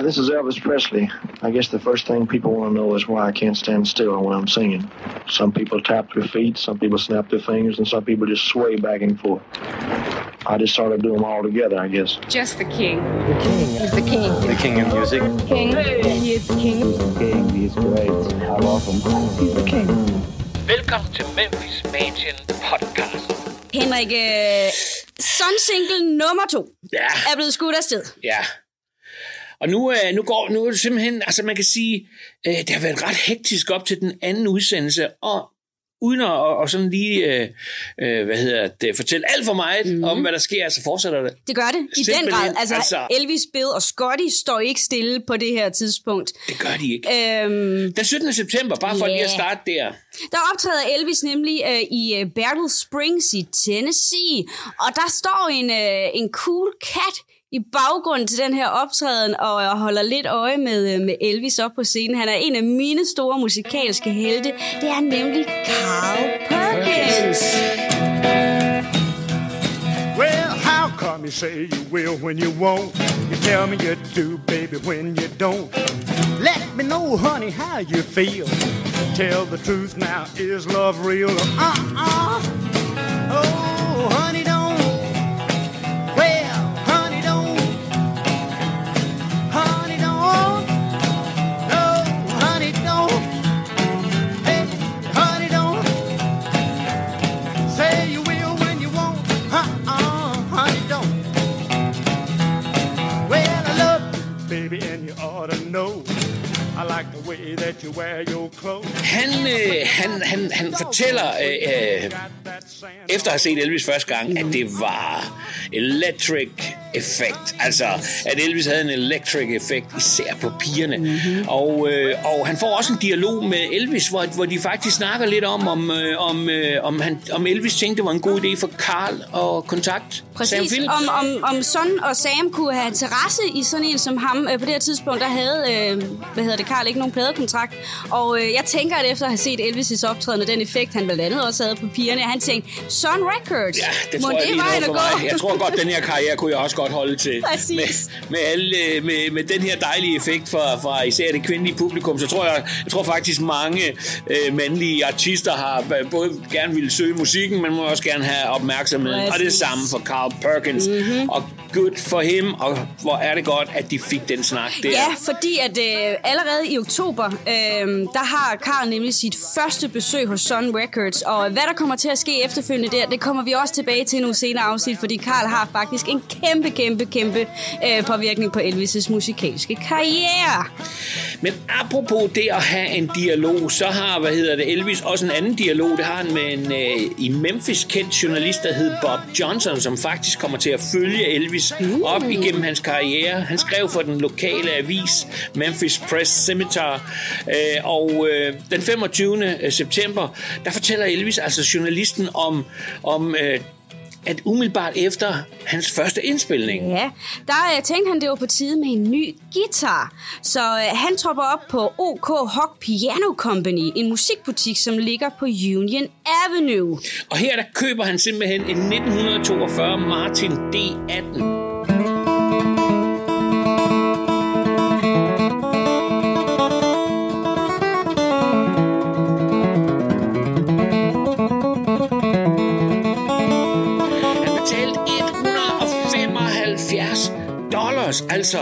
Hi, this is Elvis Presley. I guess the first thing people want to know is why I can't stand still when I'm singing. Some people tap their feet, some people snap their fingers, and some people just sway back and forth. I just sort of do them all together, I guess. Just the king. The king. He's the king. The king of music. King. He is the king. He's the king. He's great. I love him. He's the king. Welcome to Memphis Mansion podcast. Henrik, øh, Sun single nummer to Ja, er blevet skudt afsted. ja. Og nu, øh, nu går nu er det simpelthen, altså man kan sige, øh, det har været ret hektisk op til den anden udsendelse, og uden at og sådan lige, øh, øh, hvad hedder det, fortælle alt for meget mm-hmm. om, hvad der sker, så fortsætter det. Det gør det, i den Simpelthen, grad. Altså, altså- altså, Elvis, Bill og Scotty står ikke stille på det her tidspunkt. Det gør de ikke. Øhm, Den 17. september, bare for Ja. lige at starte der. der optræder Elvis nemlig øh, i øh, Battle Springs i Tennessee, og der står en, øh, en cool cat i baggrunden til den her optræden og jeg holder lidt øje med, øh, med Elvis op på scenen. Han er en af mine store musikalske helte. Det er nemlig Carl Perkins. Well, how come you say you will when you won't? You tell me you do, baby, when you don't. Let me know, honey, how you feel. Tell the truth now, is love real? Uh-uh. Oh, honey, fortæller, øh, øh, efter at have set Elvis første gang, at det var electric effect. Altså, at Elvis havde en electric effect, især på pigerne. Mm-hmm. Og, øh, og han får også en dialog med Elvis, hvor, hvor de faktisk snakker lidt om, om, øh, om, øh, om, han, om Elvis tænkte, det var en god idé for Carl at kontakt Præcis, om, om, om Son og Sam kunne have interesse i sådan en som ham. Øh, på det her tidspunkt, der havde, øh, hvad hedder det, Carl ikke nogen pladekontrakt. Og øh, jeg tænker, at efter at have set Elvis' optræden og den effekt, han blandt andet også havde på pigerne, han tænkte, Sun Records, Ja, det må tror jeg det vejen at gå? Jeg tror godt, den her karriere kunne jeg også godt holde til. Præcis. Med, med, alle, med, med den her dejlige effekt fra, fra især det kvindelige publikum, så tror jeg, jeg tror faktisk mange øh, mandlige artister har b- både gerne ville søge musikken, men må også gerne have opmærksomhed. Og det er samme for Carl Perkins. Mm-hmm. Og good for him, og hvor er det godt, at de fik den snak der. Ja, fordi at øh, allerede i oktober, øh, der har Carl nemlig sit første besøg hos Sun Records, og hvad der kommer til at ske efterfølgende der, det kommer vi også tilbage til i nogle senere afsnit, fordi Carl har faktisk en kæmpe, kæmpe, kæmpe øh, påvirkning på Elvis' musikalske karriere. Men apropos det at have en dialog, så har, hvad hedder det, Elvis også en anden dialog. Det har han med en øh, i Memphis kendt journalist, der hed Bob Johnson, som faktisk kommer til at følge Elvis op igennem hans karriere. Han skrev for den lokale avis Memphis Press Scimitar, øh, og øh, den 25. september, der fortæller Elvis, altså journalisten, om, om øh, at umiddelbart efter hans første indspilning, Ja, der øh, tænkte han, det var på tide med en ny guitar. Så øh, han tropper op på OK Hock Piano Company, en musikbutik, som ligger på Union Avenue. Og her der køber han simpelthen en 1942 Martin D18. Betalte 175 dollars, altså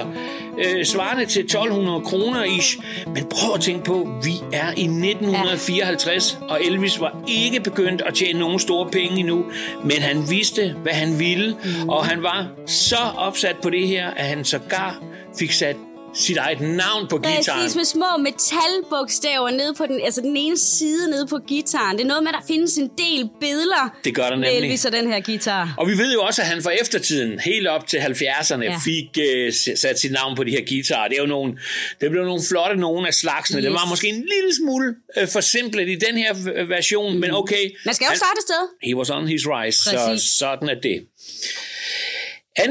øh, svarende til 1200 kroner ish. Men prøv at tænke på, vi er i 1954, og Elvis var ikke begyndt at tjene nogen store penge endnu, men han vidste, hvad han ville, og han var så opsat på det her, at han sågar fik sat sit eget navn på gitaren. Præcis med små metalbogstaver nede på den, altså den ene side nede på gitaren. Det er noget med, at der findes en del billeder Det gør der med nemlig. Elvis og den her guitar. Og vi ved jo også, at han for eftertiden, helt op til 70'erne, ja. Fik uh, sat sit navn på de her guitarer. Det er jo nogle, det blev nogle flotte nogle af slagsene. Yes. Det var måske en lille smule uh, forsimplet i den her v- version, mm. men okay. Man skal jo Han- starte et sted. He was on his rise, så Præcis. sådan er det.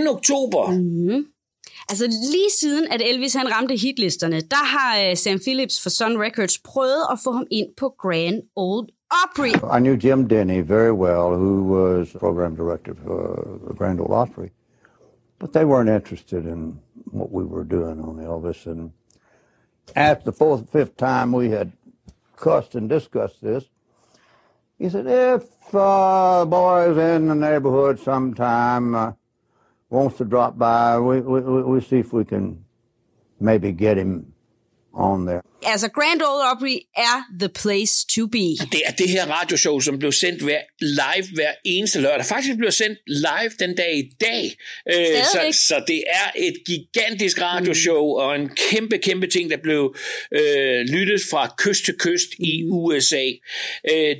2. oktober, mm. Altså lige siden, at Elvis han ramte hitlisterne, der har øh, Sam Phillips for Sun Records prøvet at få ham ind på Grand Old Opry. I knew Jim Denny very well, who was program director for the Grand Ole Opry. But they weren't interested in what we were doing on Elvis. And after the fourth or fifth time we had cussed and discussed this, he said, if uh, boys in the neighborhood sometime uh, wants to drop by, we, we, we see if we can maybe get him on there. Altså, Grand Ole Opry er the place to be. Det er det her radioshow, som blev sendt hver, live hver eneste lørdag. Faktisk blev sendt live den dag i dag. Øh, så, Stadigvæk. så det er et gigantisk radioshow, og en kæmpe, kæmpe ting, der blev øh, lyttet fra kyst til kyst i USA. Øh,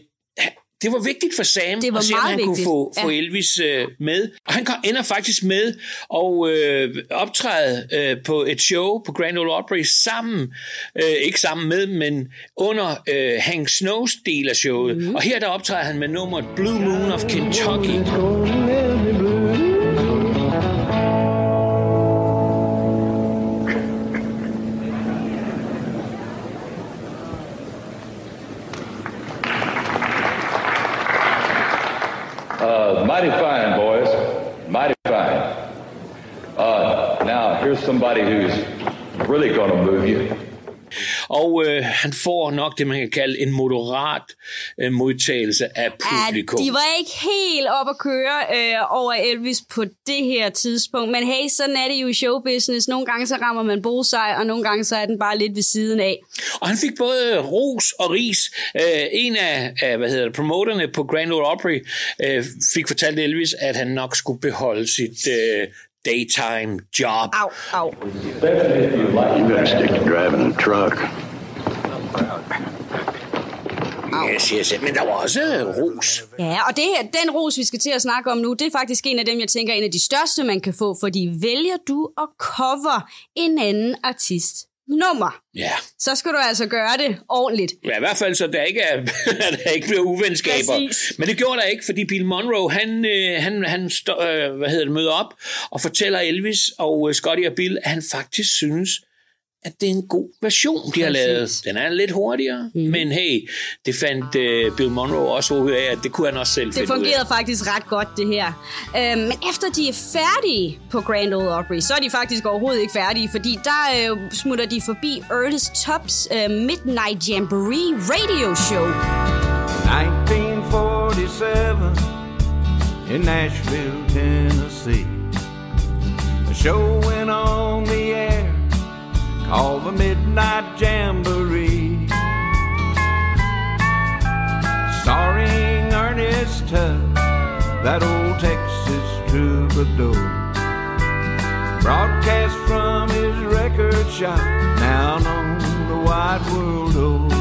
det var vigtigt for Sam Det var at se, om han kunne vigtigt, få, få ja. Elvis øh, med. Og han kom, ender faktisk med og øh, optræde øh, på et show på Grand Ole Opry sammen, øh, ikke sammen med, men under øh, Hank Snows del af showet. Mm. Og her der optræder han med nummeret Blue Moon of Kentucky. Somebody who's really going to move you. Og øh, han får nok det, man kan kalde en moderat øh, modtagelse af publikum. At de var ikke helt op at køre øh, over Elvis på det her tidspunkt. Men hey, sådan er det jo i showbusiness. Nogle gange så rammer man bullseye, og nogle gange så er den bare lidt ved siden af. Og han fik både ros og ris. Øh, en af, af hvad hedder det, promoterne på Grand Ole Opry øh, fik fortalt Elvis, at han nok skulle beholde sit øh, daytime job. Au, au. Especially if you like You better stick to driving a truck. Yes, yes, yes. Men der var også ros. Ja, og det her, den ros, vi skal til at snakke om nu, det er faktisk en af dem, jeg tænker, er en af de største, man kan få, fordi vælger du at cover en anden artist nummer, Ja. så skal du altså gøre det ordentligt. Ja, i hvert fald så der ikke er, der ikke bliver uvenskaber. Præcis. Men det gjorde der ikke, fordi Bill Monroe, han, øh, han, han stå, øh, hvad hedder det, møder op og fortæller Elvis og øh, Scotty og Bill, at han faktisk synes, at det er en god version, de har lavet. Den er lidt hurtigere, mm. men hey, det fandt øh, Bill Monroe også ud af, at det kunne han også selv Det finde ud af. fungerede faktisk ret godt, det her. Øhm, men efter de er færdige på Grand Ole Opry, så er de faktisk overhovedet ikke færdige, fordi der øh, smutter de forbi Ernest Tubbs øh, Midnight Jamboree Radio Show. 1947 in Nashville, Tennessee. A show went on the called the Midnight Jamboree. Starring Ernest Tubb, that old Texas troubadour. Broadcast from his record shop down on the wide world over.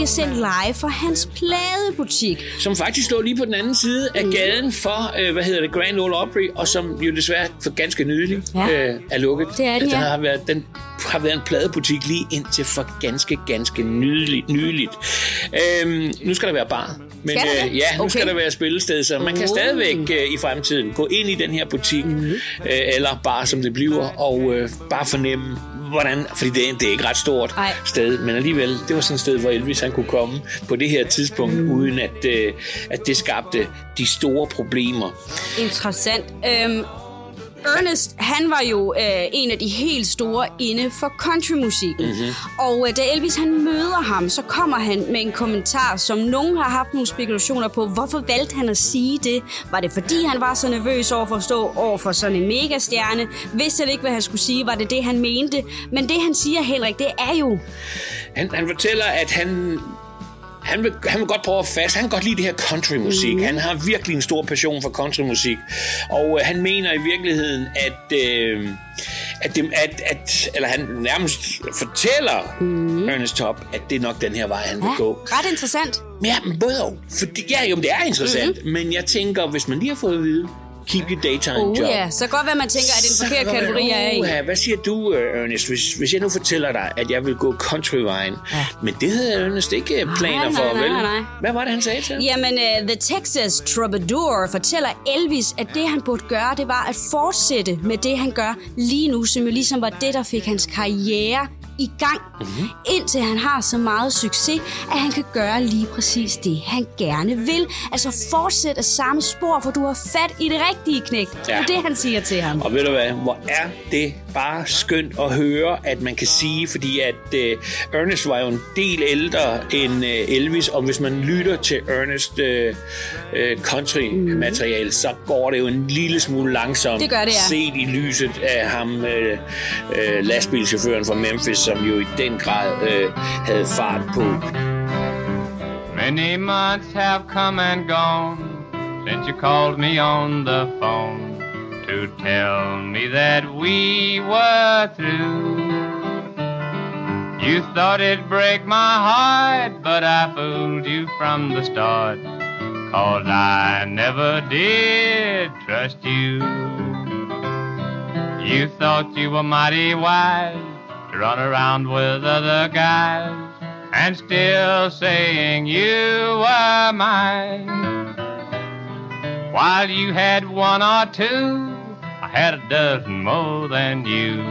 Bliver sendt live fra hans pladebutik. som faktisk lå lige på den anden side af gaden for, øh, hvad hedder det, Grand Ole Opry, og som jo desværre for ganske nylig Ja. øh, er lukket. Det er den, den ja. har været, den har været en pladebutik lige indtil for ganske, ganske nyligt. nyligt. Øhm, nu skal der være bar. Men øh, ja, nu Okay. skal der være spillested, så man kan stadigvæk øh, i fremtiden gå ind i den her butik, mm. øh, eller bare som det bliver, og øh, bare fornemme, hvordan, fordi det, er- det er ikke ret stort Ej. sted, men alligevel, det var sådan et sted, hvor Elvis han kunne komme på det her tidspunkt, mm. uden at, øh, at det skabte de store problemer. Interessant. Øhm, Ernest, han var jo øh, en af de helt store inde for countrymusikken. Mm-hmm. Og øh, da Elvis han møder ham, så kommer han med en kommentar, som nogen har haft nogle spekulationer på. Hvorfor valgte han at sige det? Var det fordi, han var så nervøs over for at stå over for sådan en megastjerne? Vidste han ikke, hvad han skulle sige? Var det det, han mente? Men det, han siger, Henrik, det er jo... Han, han fortæller, at han, han, vil, han vil godt prøve at fast. Han kan godt lide det her countrymusik. Mm. Han har virkelig en stor passion for countrymusik. Og øh, han mener i virkeligheden, at... Øh, at, det, at, at, eller han nærmest fortæller mm. Ernest Top, at det er nok den her vej, han vil Ja, gå. ret interessant. Ja, men både og. Fordi, ja, jo, det er interessant. Mm-hmm. Men jeg tænker, hvis man lige har fået at vide, keep your daytime Oh job. ja, så godt være, man tænker, at det er en forkert kategori, jeg er i. "Uha, Hvad siger du, øh, Ernest, hvis, hvis jeg nu fortæller dig, at jeg vil gå countryvejen? Ja. Men det havde Ernest ikke planer nej, for, nej, vel? nej, nej. Hvad var det, han sagde til ham? Jamen, uh, The Texas Troubadour fortæller Elvis, at det, han burde gøre, det var at fortsætte med det, han gør lige nu, som jo ligesom var det, der fik hans karriere i gang, mm-hmm. indtil han har så meget succes, at han kan gøre lige præcis det, han gerne vil. Altså fortsætte samme spor, for du har fat i det rigtige knæk. Ja. Det er det, han siger til ham. Og ved du hvad, hvor er det bare skønt at høre, at man kan sige, fordi at uh, Ernest var jo en del ældre end uh, Elvis, og hvis man lytter til Ernest uh, uh, country-materiale, mm. så går det jo en lille smule langsomt. Det gør det, ja. Set i lyset af ham, uh, uh, lastbilchaufføren fra Memphis, som jo i den grad uh, havde fart på. Many months have come and gone since you called me on the phone to tell me that we were through. You thought it'd break my heart, but I fooled you from the start. Cause I never did trust you. You thought you were mighty wise run around with other guys and still saying you were mine. While you had one or two, I had a dozen more than you.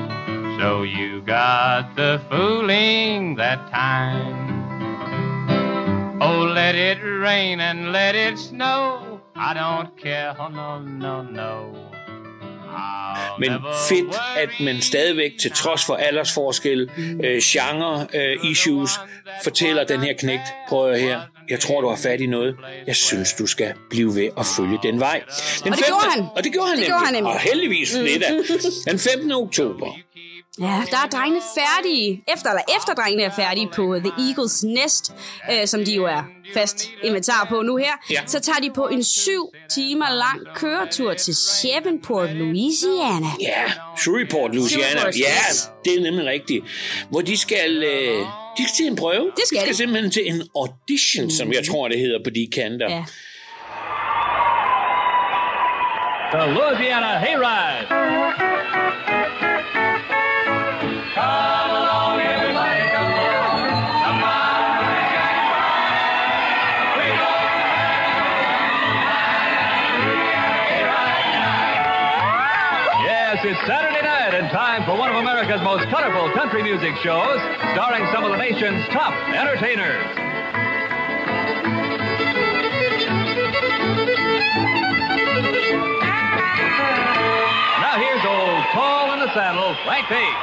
So you got the fooling that time. Oh, let it rain and let it snow. I don't care, oh, no, no, no. Men fedt, at man stadigvæk, til trods for aldersforskel, øh, genre, øh, issues, fortæller den her knægt, prøv at her, jeg tror, du har fat i noget. Jeg synes, du skal blive ved at følge den vej. Den Og det gjorde han. Og det gjorde han, Det nemlig. gjorde han nemlig. Og heldigvis da. Den 15. oktober. Ja, der er drengene færdige, efter, eller efter drengene er færdige på The Eagles Nest, øh, som de jo er fast inventar på nu her, Ja. så tager de på en syv timer lang køretur til Shreveport, Louisiana. Ja, Shreveport, Louisiana. Shreveport, Ja, det er nemlig rigtigt. Hvor de skal... Øh, de skal til en prøve. Det skal de skal de. simpelthen til en audition, som jeg tror, det hedder på de kanter. Ja. The Louisiana Hayride. America's most colorful country music shows, starring some of the nation's top entertainers. Now here's old tall in the saddle, Frank Page.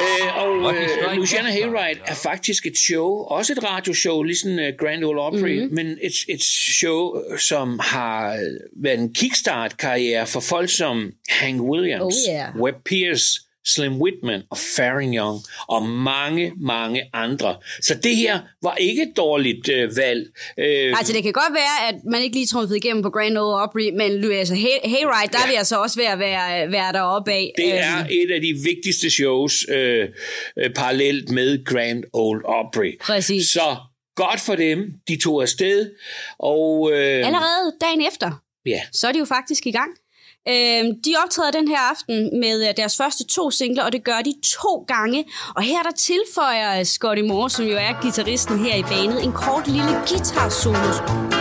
Øh, og Lucky øh, Strike Louisiana Festival. Hayride er faktisk et show, også et radioshow, ligesom uh, Grand Ole Opry, Mhm. mm-hmm. men et, et show, som har været en kickstart-karriere for folk som Hank Williams, Oh, yeah. Webb Pierce, Slim Whitman og Faring Young og mange, mange andre. Så det her var ikke et dårligt øh, valg. Øh, Altså, det kan godt være, at man ikke lige trumfede igennem på Grand Ole Opry, men altså, Hay- Hayride, der ja. vil jeg så også være, være, være deroppe af. Det Øhm, er et af de vigtigste shows øh, øh, parallelt med Grand Ole Opry. Præcis. Så godt for dem. De tog afsted, og... Øh, Allerede dagen efter, Ja, så er de jo faktisk i gang. Øh, de optræder den her aften med øh, deres første to singler, og det gør de to gange. Og her der tilføjer Scotty Moore, som jo er gitarristen her i banet, en kort lille guitar solo.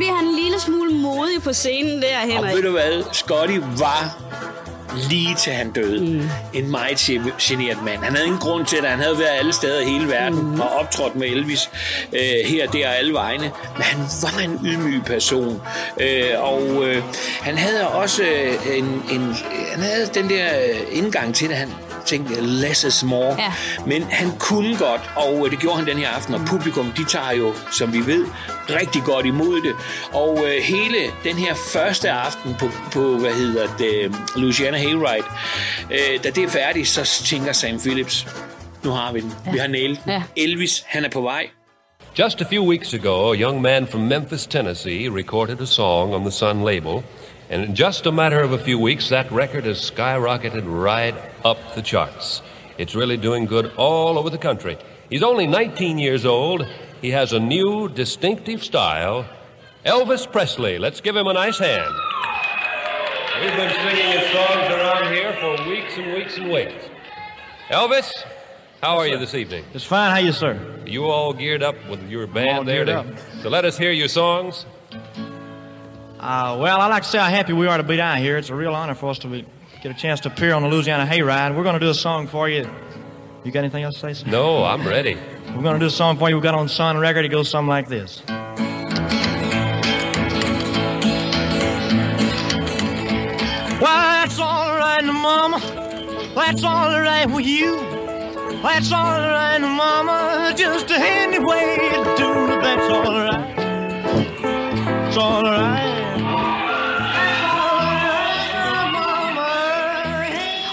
Bliver han en lille smule modig på scenen der, og Henrik. ved du hvad? Scotty var lige til han døde. Mm. En meget gen- generet mand. Han havde ingen grund til det. Han havde været alle steder i hele verden mm. og optrådt med Elvis øh, her, der og alle vegne. Men han var en ydmyg person. Øh, og øh, han havde også øh, en, en, han havde den der øh, indgang til det. Han tænkte, less is more. Ja. Men han kunne godt, og øh, det gjorde han den her aften, og publikum, de tager jo, som vi ved, rigtig godt imod det. Og øh, hele den her første aften på, på hvad hedder det, Louisiana Hayride, øh, da det er færdigt, så tænker Sam Phillips, nu har vi den. Ja. Vi har nailet den. Ja. Elvis, han er på vej. Just a few weeks ago, a young man from Memphis, Tennessee, recorded a song on the Sun label, and in just a matter of a few weeks, that record has skyrocketed right up the charts. It's really doing good all over the country. He's only 19 years old. He has a new, distinctive style. Elvis Presley. Let's give him a nice hand. We've been singing his songs around here for weeks and weeks and weeks. Elvis, how are you this evening? It's fine. How are you, sir? Are You all geared up with your band there to, up. to let us hear your songs? Uh, well, I'd like to say how happy we are to be down here. It's a real honor for us to be, get a chance to appear on the Louisiana Hayride. We're going to do a song for you. You got anything else to say, sir? No, I'm ready. We're going to do a song for you we got on Sun Record. It goes something like this. Well, that's all right, Mama. That's all right with you. That's all right, Mama. Just any way you do it, that's all right. It's all right.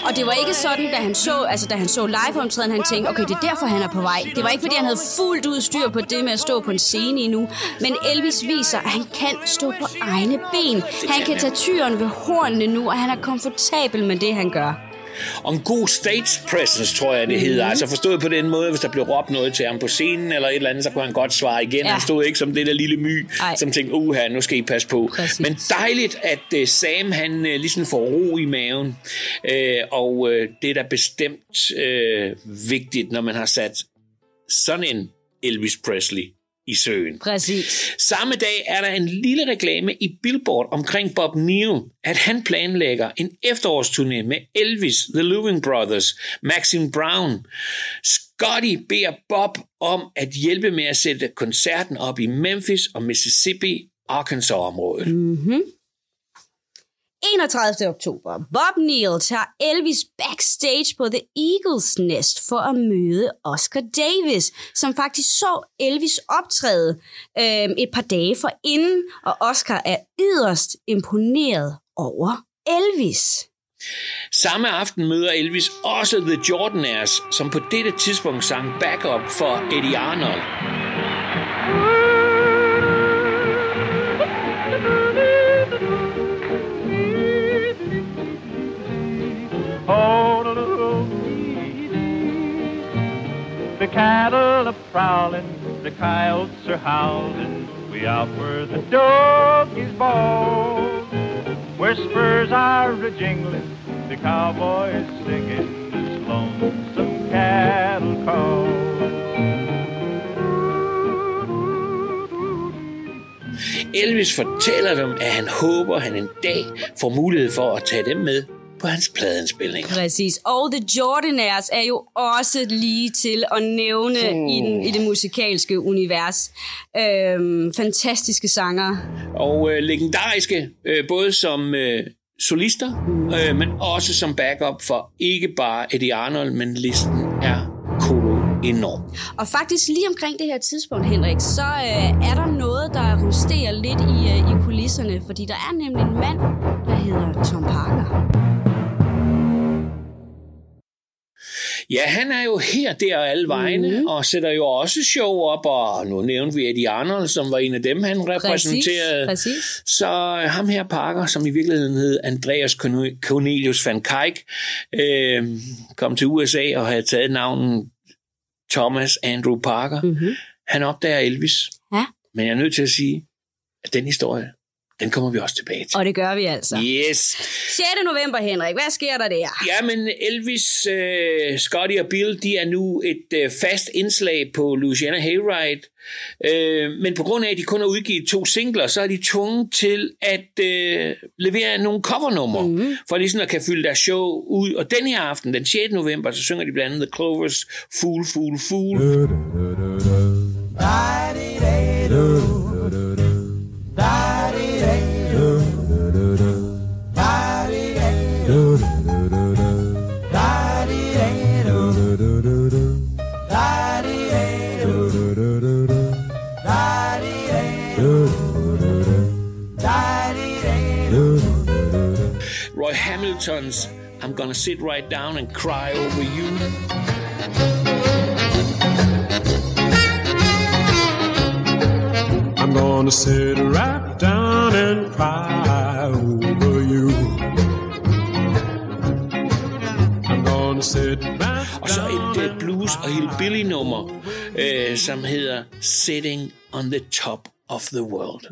Og det var ikke sådan, da han så, altså da han så live-optræden, han tænkte, okay, det er derfor, han er på vej. Det var ikke, fordi han havde fuldt ud styr på det med at stå på en scene endnu. Men Elvis viser, at han kan stå på egne ben. Han kan tage tyren ved hornene nu, og han er komfortabel med det, han gør. Og en god stage presence, tror jeg, det hedder. Mhm. Altså forstået på den måde, hvis der blev råbt noget til ham på scenen eller et eller andet, så kunne han godt svare igen. Ja. Han stod ikke som det der lille my, Ej. som tænkte, uha, nu skal I passe på. Præcis. Men dejligt, at uh, Sam, han uh, ligesom får ro i maven. Uh, og uh, det er da bestemt uh, vigtigt, når man har sat sådan en Elvis Presley i søen. Præcis. Samme dag er der en lille reklame i Billboard omkring Bob Neal, at han planlægger en efterårsturné med Elvis, The Loving Brothers, Maxine Brown. Scotty beder Bob om at hjælpe med at sætte koncerten op i Memphis og Mississippi, Arkansas-området. Mm-hmm. 31. oktober. Bob Neal tager Elvis backstage på The Eagles Nest for at møde Oscar Davis, som faktisk så Elvis optræde øh, et par dage for inden, og Oscar er yderst imponeret over Elvis. Samme aften møder Elvis også The Jordanaires, som på dette tidspunkt sang backup for Eddie Arnold. Cattle are prowling, the coyotes are howling. We out where the doggies bawl. Whispers are a jingling, the cowboys singing this lonesome cattle call. Elvis fortæller dem, at han håber, at han en dag får mulighed for at tage dem med på hans pladeindspilninger. Præcis. Og The Jordanaires er jo også lige til at nævne Hmm. i, den, i det musikalske univers. Øhm, fantastiske sanger. Og øh, legendariske, øh, både som øh, solister, øh, men også som backup for ikke bare Eddie Arnold, men listen er enorm. Og faktisk lige omkring det her tidspunkt, Henrik, så øh, er der noget, der rusterer lidt i, øh, i kulisserne, fordi der er nemlig en mand, der hedder Tom Parker. Ja, han er jo her, der og alle vegne, mm. og sætter jo også show op, og nu nævnte vi Eddie Arnold, som var en af dem, han repræsenterede. præcis. Så øh, ham her Parker, som i virkeligheden hed Andreas Corne- Cornelius van Kijk, øh, kom til USA og havde taget navnet Thomas Andrew Parker. Mm-hmm. Han opdager Elvis. Ja. Men jeg er nødt til at sige, at den historie, den kommer vi også tilbage til. Og det gør vi altså. Yes. 6. november, Henrik. Hvad sker der der? Ja, men Elvis, øh, Scotty og Bill, de er nu et øh, fast indslag på Louisiana Hayride. Øh, men på grund af, at de kun har udgivet to singler, så er de tvunget til at øh, levere nogle covernumre, mm. for ligesom at kan fylde deres show ud. Og den her aften, den 6. november, så synger de blandt andet The Clovers, Fool, Fool, Fool. Roy Hamilton's I'm Gonna Sit Right Down and Cry Over You. I'm gonna sit right down and cry over you. I'm gonna sit right Og så et uh, blues og hillbilly nummer, uh, som hedder Sitting on the Top of the World.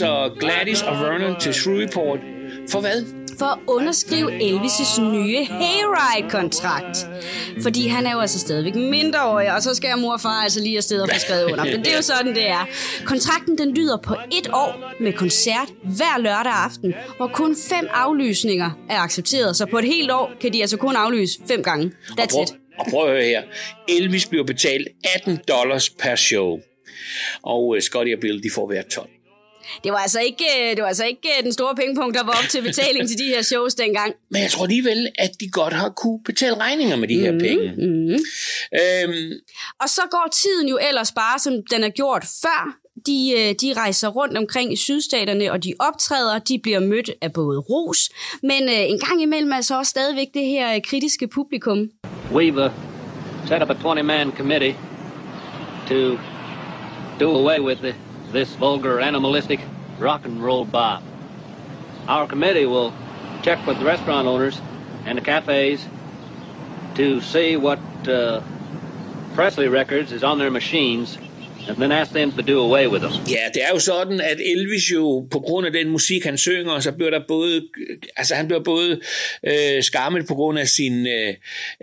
Så Gladys og Vernon til Shreveport. For hvad? for at underskrive Elvis' nye Hayride-kontrakt. Fordi han er jo altså stadigvæk mindreårig, og så skal mor og far altså lige afsted og få skrevet under. Men det er jo sådan, det er. Kontrakten den lyder på et år med koncert hver lørdag aften, hvor kun fem aflysninger er accepteret. Så på et helt år kan de altså kun aflyse fem gange. That's it. Og prøv at høre her. Elvis bliver betalt 18 dollars per show. Og uh, Scotty og Bill, de får hver 12. Det var altså ikke, øh, det var altså ikke øh, den store pengepunkt, der var op til betaling til de her shows dengang. Men jeg tror alligevel, at de godt har kunne betale regninger med de her Mhm, penge. Øhm, Og så går tiden jo ellers bare, som den er gjort før. De, øh, de rejser rundt omkring i sydstaterne, og de optræder. De bliver mødt af både ros, men en gang imellem er så også stadigvæk det her kritiske publikum. We've uh, set up a 20-man committee to do away with the, this vulgar, animalistic rock and roll bop. Our committee will check with the restaurant owners and the cafes to see what uh, Presley records is on their machines, and then ask them to do away with them. Ja, det er jo sådan, at Elvis jo på grund af den musik, han synger, så bliver der både, altså han bliver både øh, skammet på grund af sine øh,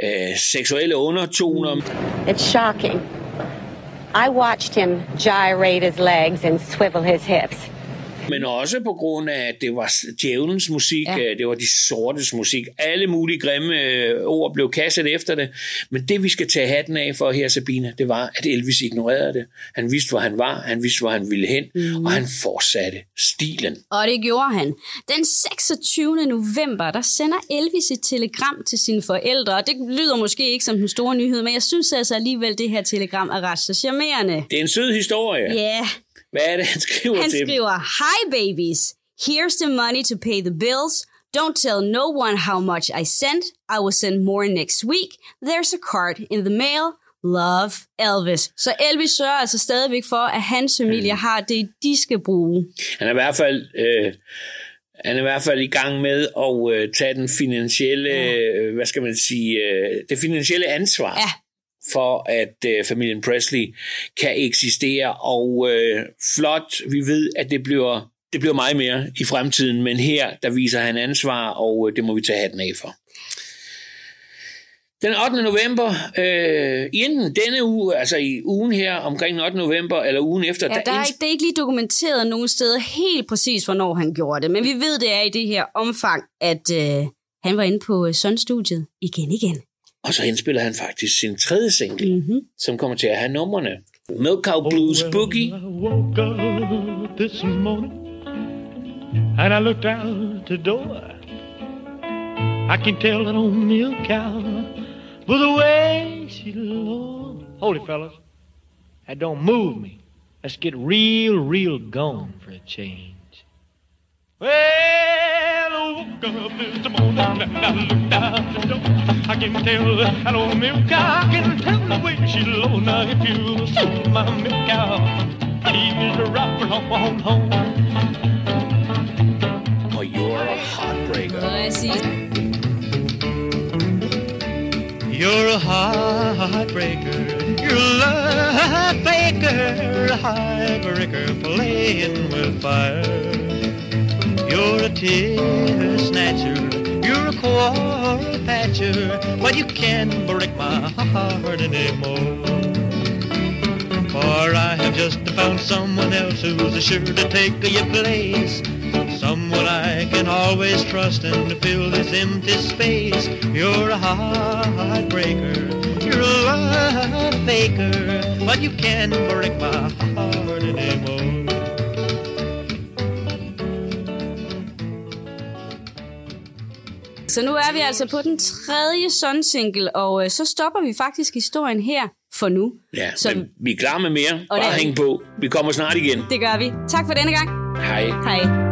øh, seksuelle undertoner. It's shocking. I watched him gyrate his legs and swivel his hips. Men også på grund af, at det var djævelens musik, ja. det var de sortes musik. Alle mulige grimme øh, ord blev kastet efter det. Men det, vi skal tage hatten af for her, Sabine, det var, at Elvis ignorerede det. Han vidste, hvor han var, han vidste, hvor han ville hen, mm. og han fortsatte stilen. Og det gjorde han. Den 26. november, der sender Elvis et telegram til sine forældre, og det lyder måske ikke som den store nyhed, men jeg synes altså alligevel, det her telegram er ret så charmerende. Det er en sød historie. Ja. Yeah. Hvad er det, han skriver Han til dem? skriver, Hi babies, here's the money to pay the bills. Don't tell no one how much I sent. I will send more next week. There's a card in the mail. Love, Elvis. Så Elvis sørger altså stadigvæk for, at hans familie Mm. har det, de skal bruge. Han er i hvert fald... Øh, han er i hvert fald i gang med at øh, tage den finansielle, øh, hvad skal man sige, øh, det finansielle ansvar ja. For, at øh, familien Presley kan eksistere. Og øh, flot, vi ved, at det bliver, det bliver meget mere i fremtiden, men her, der viser han ansvar, og øh, det må vi tage hatten af for. Den 8. november, øh, i enten denne uge, altså i ugen her omkring den 8. november, eller ugen efter, Ja, der er, inds- ikke, det er ikke lige dokumenteret nogen steder helt præcis, hvornår han gjorde det, men vi ved, det er i det her omfang, at øh, han var inde på øh, Sun-studiet igen igen. Og så indspiller han faktisk sin tredje single, mm-hmm. som kommer til at have numrene. Milk Cow Blues Boogie. woke up this morning and I looked out the door. I can tell that old milk cow with the way she looks. Hold it, fellas. That don't move me. Let's get real, real gone for a change. Well, I woke up this morning and I looked out the door. I can tell that old milk cow. I can tell the way she low. Now if you saw my milk cow, he's a rockin' on home. Og oh, you're a heartbreaker. Præcis. You're a heartbreaker. You're a love faker, a heartbreaker playing with fire. You're a tear snatcher. You're a quarrel patcher, but you can't break my heart anymore. For I have just found someone else who's sure to take your place. Someone I can always trust and fill this empty space. You're a heartbreaker, you're a love faker, but you can't break my heart anymore. Så nu er vi altså på den tredje Sun-single, og øh, så stopper vi faktisk historien her for nu. Ja, Så- men vi er klar med mere. Og det Bare vi. hæng på. Vi kommer snart igen. Det gør vi. Tak for denne gang. Hej. Hej.